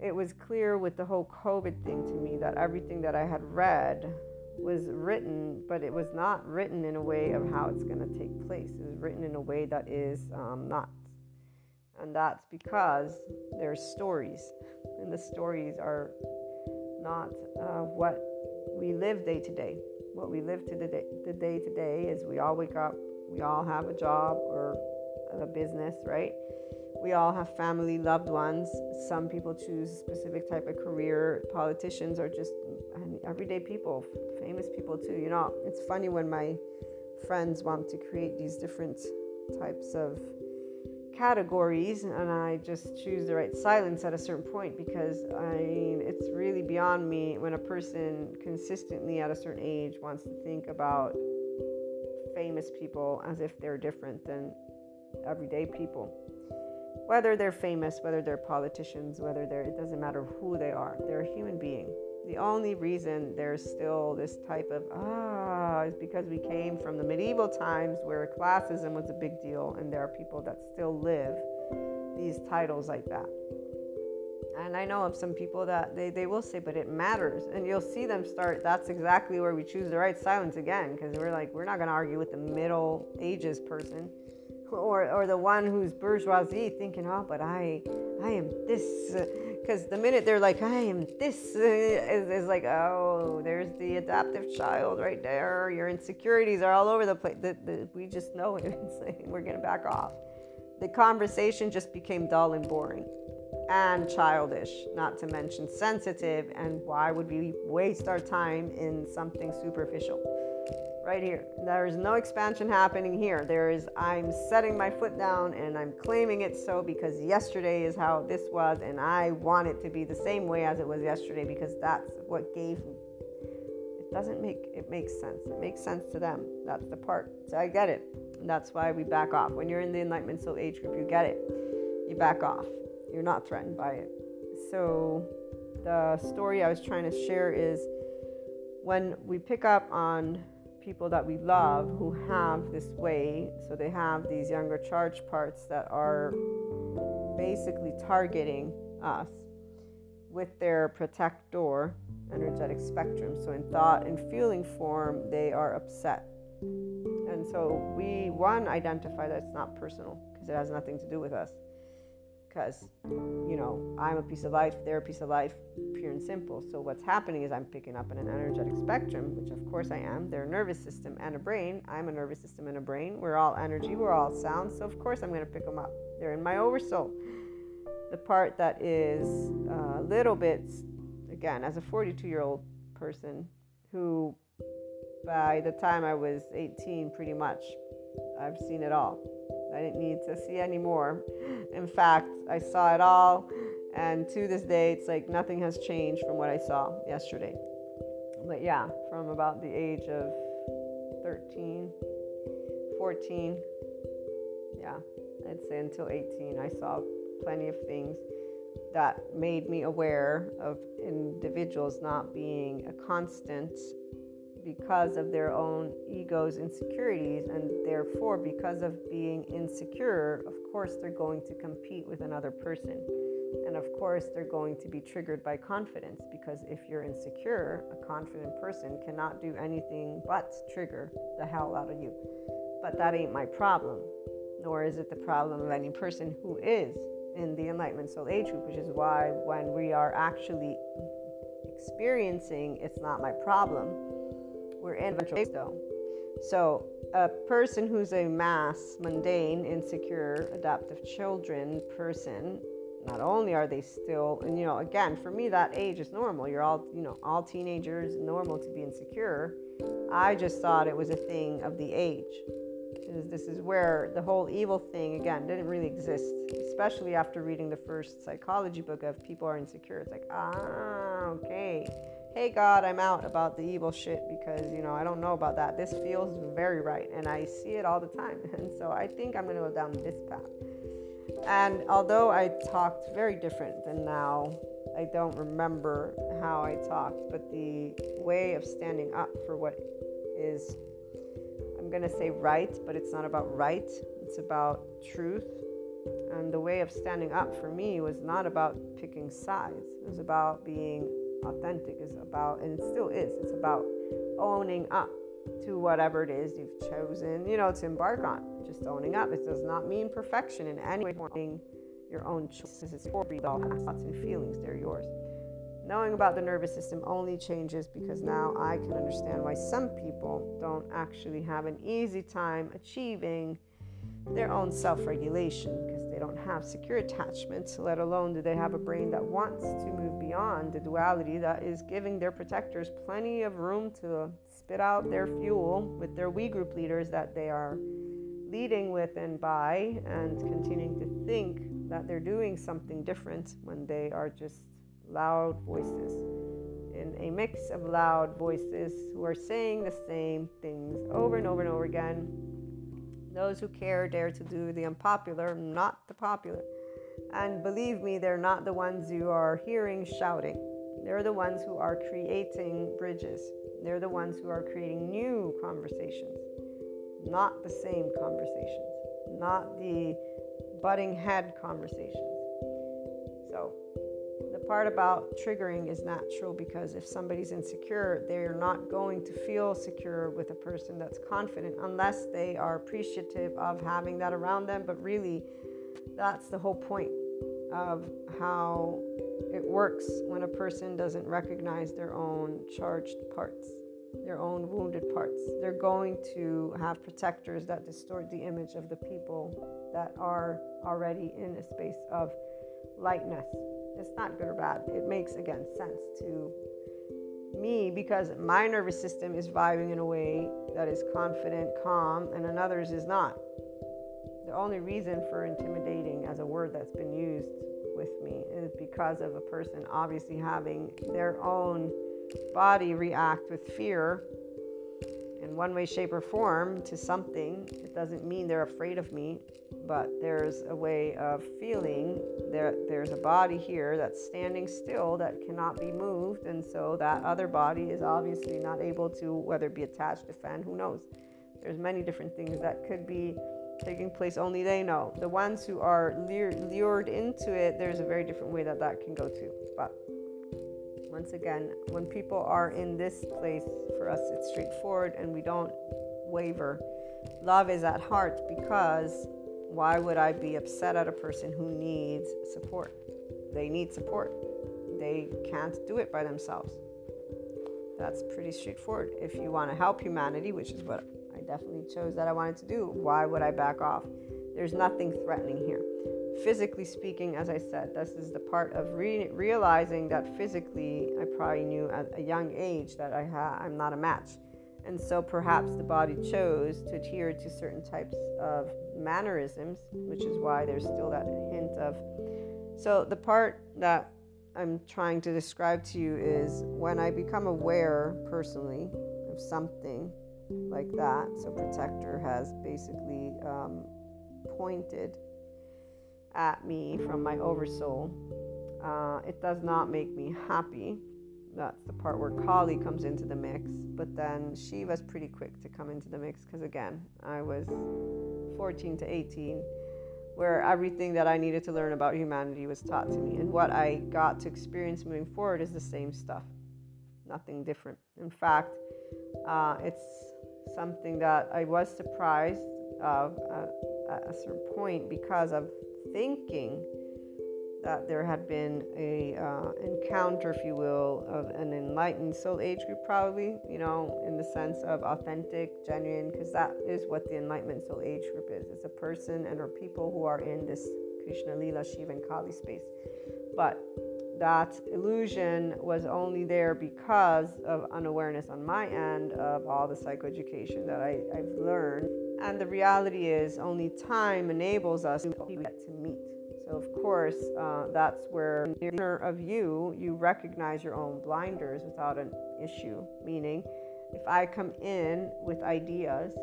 it was clear with the whole COVID thing to me that everything that I had read was written, but it was not written in a way of how it's going to take place. It was written in a way that is um, not. And that's because there's stories, and the stories are not uh, what we live day to day what we live to the day, the day to day is we all wake up, we all have a job or a business, right? We all have family, loved ones. Some people choose a specific type of career. Politicians are just everyday people, famous people too. You know, it's funny when my friends want to create these different types of categories and I just choose the right silence at a certain point because I mean it's really beyond me when a person consistently at a certain age wants to think about famous people as if they're different than everyday people. Whether they're famous, whether they're politicians, whether they're it doesn't matter who they are. They're a human being. The only reason there's still this type of ah is because we came from the medieval times where classism was a big deal, and there are people that still live these titles like that. And I know of some people that they, they will say, but it matters. And you'll see them start, that's exactly where we choose the right silence again, because we're like, we're not going to argue with the Middle Ages person or, or the one who's bourgeoisie thinking, oh, but I, I am this. Because the minute they're like, I am this, is, like, oh, there's the adaptive child right there. Your insecurities are all over the place. The, the, we just know it. Like, we're going to back off. The conversation just became dull and boring and childish, not to mention sensitive. And why would we waste our time in something superficial? Right here. There is no expansion happening here. There is, I'm setting my foot down and I'm claiming it so because yesterday is how this was, and I want it to be the same way as it was yesterday because that's what gave me. It doesn't make it makes sense. It makes sense to them. That's the part. So I get it. That's why we back off. When you're in the Enlightenment Soul age group, you get it. You back off. You're not threatened by it. So the story I was trying to share is when we pick up on people that we love who have this way. So they have these younger charge parts that are basically targeting us with their protector energetic spectrum. So in thought and feeling form, they are upset. And so we, one, identify that it's not personal because it has nothing to do with us because you know i'm a piece of life they're a piece of life pure and simple. So what's happening is i'm picking up in an energetic spectrum which of course i am. They're a nervous system and a brain. I'm a nervous system and a brain. We're all energy we're all sound. So of course i'm going to pick them up. They're in my oversoul. The part that is a little bit again as a 42 year old person who by the time i was 18 pretty much i've seen it all I didn't need to see anymore. In fact, I saw it all, and to this day, it's like nothing has changed from what I saw yesterday. But yeah, from about the age of 13, 14, yeah, I'd say until 18, I saw plenty of things that made me aware of individuals not being a constant because of their own egos insecurities and therefore because of being insecure of course they're going to compete with another person. And of course they're going to be triggered by confidence because if you're insecure a confident person cannot do anything but trigger the hell out of you. But that ain't my problem nor is it the problem of any person who is in the enlightenment soul age group which is why when we are actually experiencing it's not my problem we're. So, a person who's a mass, mundane, insecure, adaptive children person, not only are they still, and you know, again, for me, that age is normal. You're all, you know, all teenagers, normal to be insecure. I just thought it was a thing of the age. This is where the whole evil thing, again, didn't really exist, especially after reading the first psychology book of People Are Insecure. It's like, ah, okay hey God, I'm out about the evil shit because, you know, I don't know about that. This feels very right. And I see it all the time. And so I think I'm going to go down this path. And although I talked very different than now, I don't remember how I talked, but the way of standing up for what is, I'm going to say right, but it's not about right, it's about truth. And the way of standing up for me was not about picking sides, it was about being authentic is about, and it still is, it's about owning up to whatever it is you've chosen, you know, to embark on. Just owning up. It does not mean perfection in any way. Your own choices. It's for all thoughts and feelings. They're yours. Knowing about the nervous system only changes because now I can understand why some people don't actually have an easy time achieving their own self regulation because they don't have secure attachments, let alone do they have a brain that wants to move beyond the duality that is giving their protectors plenty of room to spit out their fuel with their we group leaders that they are leading with and by, and continuing to think that they're doing something different when they are just loud voices. In a mix of loud voices who are saying the same things over and over and over again those who care dare to do the unpopular, not the popular. And believe me, they're not the ones you are hearing shouting. They're the ones who are creating bridges. They're the ones who are creating new conversations, not the same conversations, not the butting head conversations. Part about triggering is natural because if somebody's insecure, they're not going to feel secure with a person that's confident unless they are appreciative of having that around them. But really, that's the whole point of how it works when a person doesn't recognize their own charged parts, their own wounded parts. They're going to have protectors that distort the image of the people that are already in a space of lightness. It's not good or bad. It makes, again, sense to me because my nervous system is vibing in a way that is confident, calm, and another's is not. The only reason for intimidating as a word that's been used with me is because of a person obviously having their own body react with fear in one way, shape, or form to something. It doesn't mean they're afraid of me, but there's a way of feeling there. There's a body here that's standing still that cannot be moved, and so that other body is obviously not able to, whether it be attached, defend, who knows. There's many different things that could be taking place. Only they know. The ones who are lured into it, there's a very different way that that can go too. But once again, when people are in this place, for us it's straightforward and we don't waver. Love is at heart because why would I be upset at a person who needs support? They need support. They can't do it by themselves. That's pretty straightforward. If you want to help humanity, which is what I definitely chose that I wanted to do, why would I back off? There's nothing threatening here physically speaking, as I said, this is the part of re- realizing that physically, I probably knew at a young age that I ha- I'm not a match. And so perhaps the body chose to adhere to certain types of mannerisms, which is why there's still that hint of. So the part that I'm trying to describe to you is when I become aware personally of something like that. So protector has basically um, pointed at me from my oversoul. Uh, it does not make me happy. That's the part where Kali comes into the mix. But then she was pretty quick to come into the mix because, again, I was 14 to 18, where everything that I needed to learn about humanity was taught to me. And what I got to experience moving forward is the same stuff, nothing different. In fact, uh, it's something that I was surprised of at a certain point because of thinking that there had been a uh, encounter, if you will, of an enlightened soul age group, probably, you know, in the sense of authentic, genuine, because that is what the enlightenment soul age group is. It's a person and or people who are in this Krishna Lila, Shiva, and Kali space. But that illusion was only there because of unawareness on my end of all the psychoeducation that I, I've learned. And the reality is, only time enables us to get to meet. So, of course, uh, that's where of you, you recognize your own blinders without an issue. Meaning, if I come in with ideas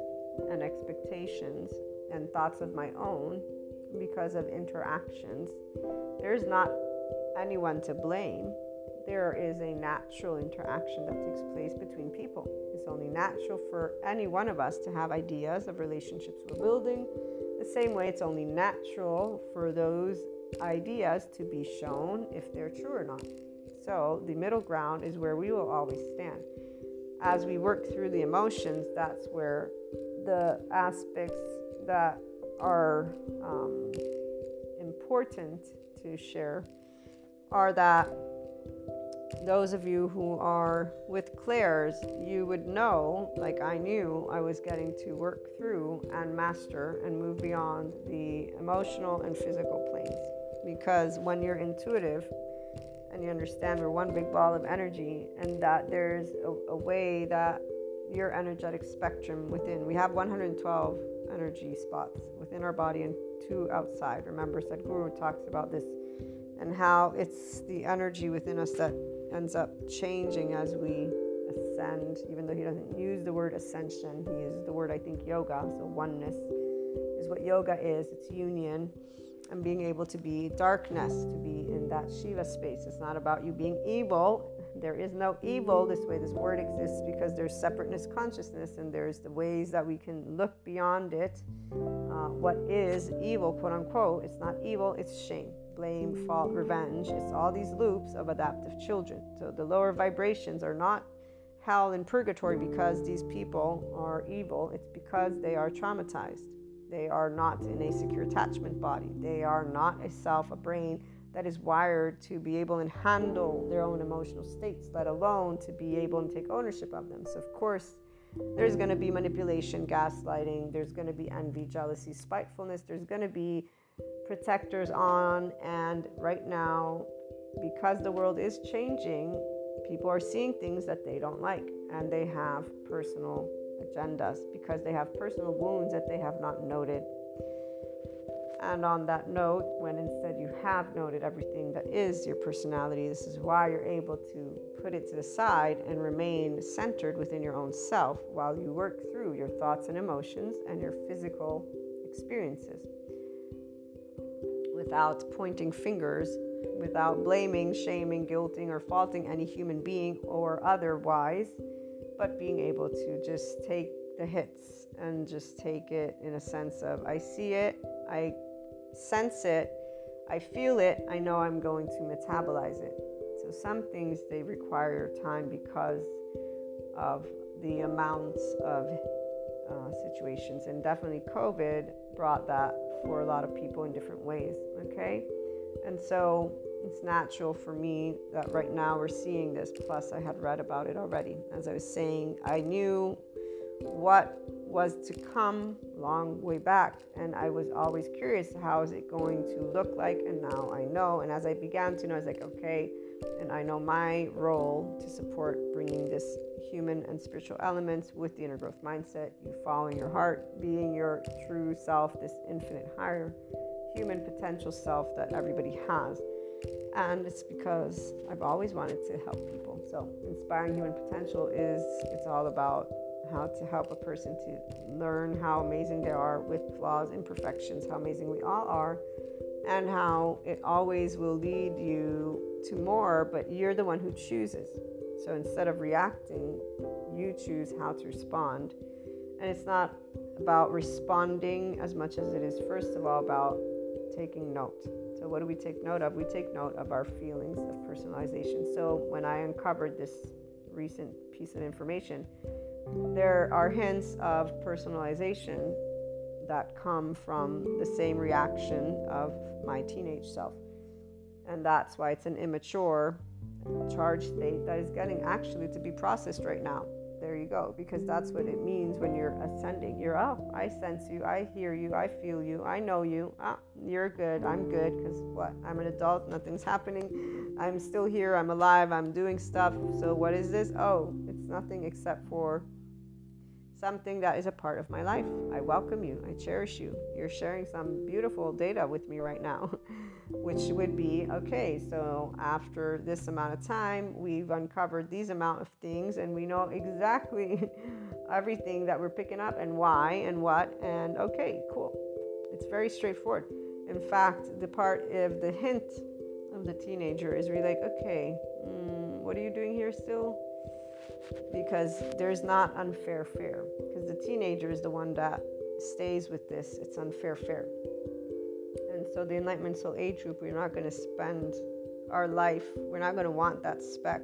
and expectations and thoughts of my own because of interactions, there's not anyone to blame. There is a natural interaction that takes place between people. It's only natural for any one of us to have ideas of relationships we're building. The same way, it's only natural for those ideas to be shown if they're true or not. So, the middle ground is where we will always stand. As we work through the emotions, that's where the aspects that are um, important to share are that those of you who are with Claire's, you would know, like I knew, I was getting to work through and master and move beyond the emotional and physical planes. Because when you're intuitive and you understand we're one big ball of energy and that there's a, a way that your energetic spectrum within, we have 112 energy spots within our body and two outside. Remember, Sadhguru talks about this and how it's the energy within us that ends up changing as we ascend, even though he doesn't use the word ascension, he uses the word, I think, yoga. So, oneness is what yoga is it's union and being able to be darkness, to be in that Shiva space. It's not about you being evil. There is no evil this way this word exists because there's separateness consciousness and there's the ways that we can look beyond it. Uh, what is evil, quote unquote, it's not evil, it's shame blame, fault, revenge. It's all these loops of adaptive children. So the lower vibrations are not hell in purgatory because these people are evil. It's because they are traumatized. They are not in a secure attachment body. They are not a self, a brain that is wired to be able and handle their own emotional states, let alone to be able and take ownership of them. So, of course, there's going to be manipulation, gaslighting, there's going to be envy, jealousy, spitefulness, there's going to be protectors on. And right now, because the world is changing, people are seeing things that they don't like and they have personal agendas because they have personal wounds that they have not noted. And on that note, when instead you have noted everything that is your personality, this is why you're able to put it to the side and remain centered within your own self while you work through your thoughts and emotions and your physical experiences without pointing fingers, without blaming, shaming, guilting, or faulting any human being or otherwise, but being able to just take the hits and just take it in a sense of I see it, I sense it, I feel it, I know I'm going to metabolize it. So some things they require time because of the amounts of uh, situations, and definitely COVID brought that for a lot of people in different ways. Okay. And so it's natural for me that right now we're seeing this. Plus, I had read about it already. As I was saying, I knew what was to come long way back and i was always curious how is it going to look like and now i know and as i began to know i was like okay and i know my role to support bringing this human and spiritual elements with the inner growth mindset, you following your heart, being your true self, this infinite higher human potential self that everybody has. And it's because I've always wanted to help people. So, inspiring human potential is it's all about how to help a person to learn how amazing they are with flaws, imperfections, how amazing we all are, and how it always will lead you to more, but you're the one who chooses. So instead of reacting, you choose how to respond. And it's not about responding as much as it is, first of all, about taking note. So, what do we take note of? We take note of our feelings of personalization. So, when I uncovered this recent piece of information, there are hints of personalization that come from the same reaction of my teenage self. And that's why it's an immature charge state that is getting actually to be processed right now. There you go, because that's what it means when you're ascending. You're, oh, I sense you, I hear you, I feel you, I know you. Ah, you're good, I'm good, because what? I'm an adult, nothing's happening. I'm still here, I'm alive, I'm doing stuff. So, what is this? Oh, it's nothing except for something that is a part of my life. I welcome you. I cherish you. You're sharing some beautiful data with me right now, which would be okay. So after this amount of time, we've uncovered these amount of things, and we know exactly everything that we're picking up and why and what. And okay, cool. It's very straightforward. In fact, the part of the hint of the teenager is really like, okay, mm, what are you doing here still? Because there's not unfair fair because the teenager is the one that stays with this it's unfair fair and so the enlightenment soul age group we're not going to spend our life we're not going to want that speck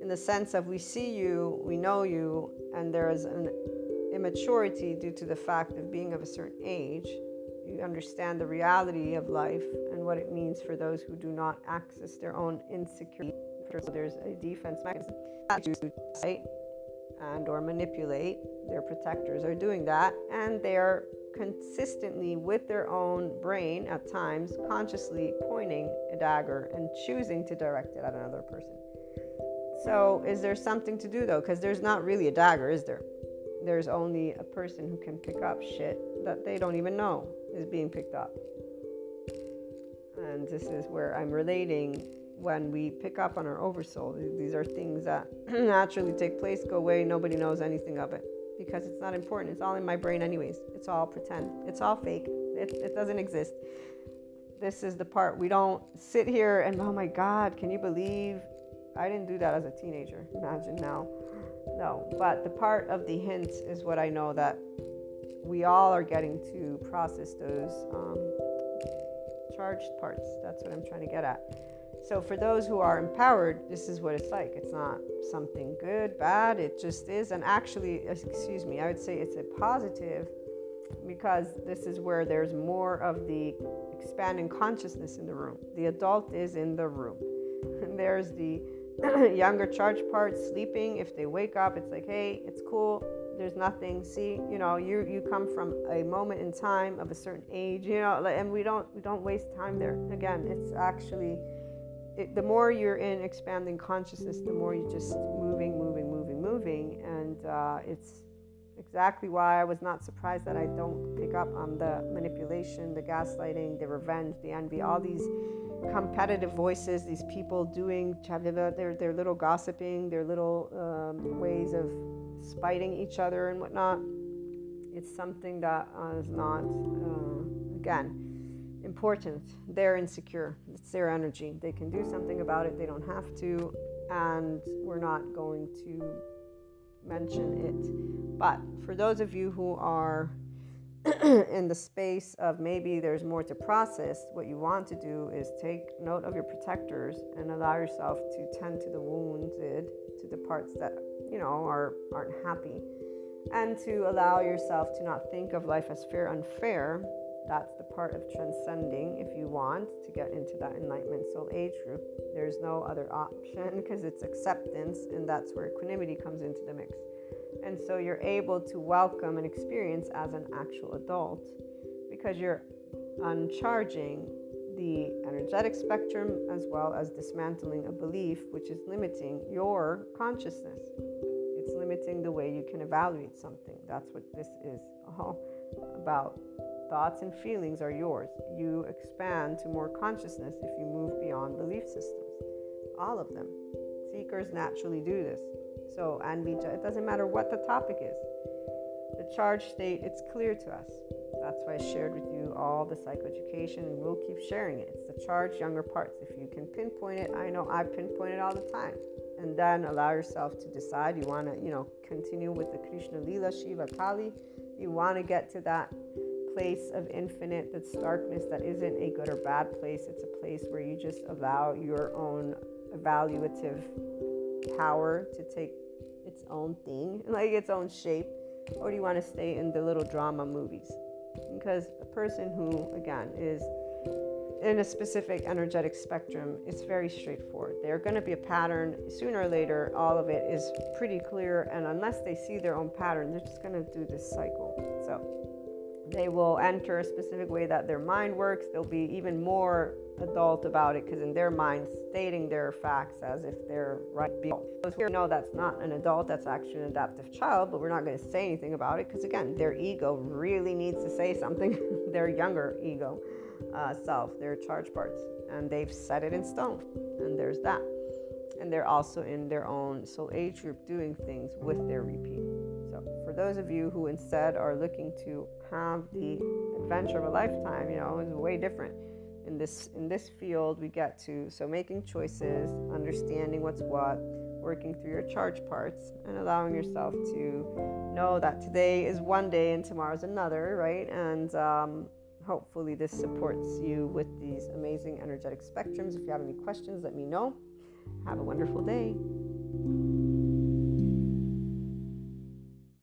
in the sense of we see you we know you and there is an immaturity due to the fact of being of a certain age. You understand the reality of life and what it means for those who do not access their own insecurity so there's a defense mechanism to fight and or manipulate. Their protectors are doing that, and they're consistently with their own brain at times consciously pointing a dagger and choosing to direct it at another person. So, is there something to do though? Because there's not really a dagger, is there? There's only a person who can pick up shit that they don't even know is being picked up. And this is where I'm relating when we pick up on our oversoul. These are things that naturally take place, go away, nobody knows anything of it because it's not important. It's all in my brain, anyways. It's all pretend, it's all fake, it, it doesn't exist. This is the part we don't sit here and, oh my God, can you believe I didn't do that as a teenager? Imagine now. No, but the part of the hints is what I know that we all are getting to process those um, charged parts. That's what I'm trying to get at. So, for those who are empowered, this is what it's like. It's not something good, bad, it just is. And actually, excuse me, I would say it's a positive because this is where there's more of the expanding consciousness in the room. The adult is in the room. And there's the younger charge part sleeping. If they wake up, it's like, hey, it's cool. There's nothing. See, you know, you you come from a moment in time of a certain age, you know, and we don't we don't waste time there. Again, it's actually it, the more you're in expanding consciousness, the more you're just moving, moving, moving, moving. And uh, it's exactly why I was not surprised that I don't pick up on the manipulation, the gaslighting, the revenge, the envy, all these competitive voices, these people doing their, their little gossiping, their little um, ways of spiting each other and whatnot. It's something that uh, is not, uh, again, important. They're insecure. It's their energy. They can do something about it. They don't have to. And we're not going to mention it. But for those of you who are in the space of maybe there's more to process, what you want to do is take note of your protectors and allow yourself to tend to the wounded, to the parts that, you know, are aren't happy. And to allow yourself to not think of life as fair unfair, that's the part of transcending if you want to get into that enlightenment soul age group. There's no other option because it's acceptance, and that's where equanimity comes into the mix. And so you're able to welcome an experience as an actual adult because you're uncharging the energetic spectrum as well as dismantling a belief which is limiting your consciousness. It's limiting the way you can evaluate something. That's what this is all about thoughts and feelings are yours. You expand to more consciousness if you move beyond belief systems. All of them. Seekers naturally do this. So, we, it doesn't matter what the topic is. The charge state, it's clear to us. That's why I shared with you all the psychoeducation and we'll keep sharing it. It's the charge younger parts. If you can pinpoint it, I know I pinpoint it all the time. And then allow yourself to decide you want to, you know, continue with the Krishna Lila Shiva Kali. You want to get to that place of infinite, that's darkness that isn't a good or bad place. It's a place where you just allow your own evaluative power to take its own thing, like its own shape. Or do you want to stay in the little drama movies? Because a person who, again, is in a specific energetic spectrum, it's very straightforward. They're going to be a pattern. Sooner or later, all of it is pretty clear. And unless they see their own pattern, they're just going to do this cycle. So they will enter a specific way that their mind works. They'll be even more adult about it because in their mind, stating their facts as if they're right. Because we know that's not an adult, that's actually an adaptive child, but we're not going to say anything about it because again, their ego really needs to say something. their younger ego uh, self, their charge parts, and they've set it in stone. And there's that. And they're also in their own soul age group doing things with their repeat. For those of you who instead are looking to have the adventure of a lifetime, you know, is way different. In this in this field, we get to so making choices, understanding what's what, working through your charge parts, and allowing yourself to know that today is one day and tomorrow's another, right? And um, hopefully, this supports you with these amazing energetic spectrums. If you have any questions, let me know. Have a wonderful day.